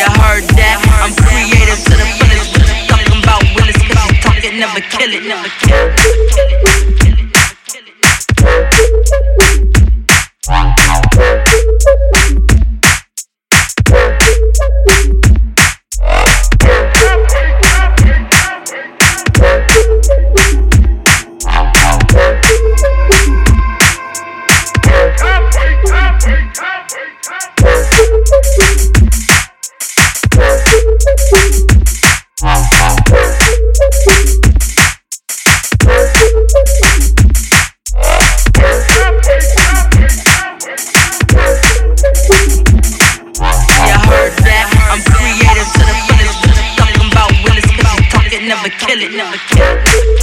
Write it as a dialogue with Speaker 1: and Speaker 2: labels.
Speaker 1: You heard that? I'm creative to the fullest. What talking about, Willis? Cause you talking, never kill it, never kill it. Never kill it, never kill it.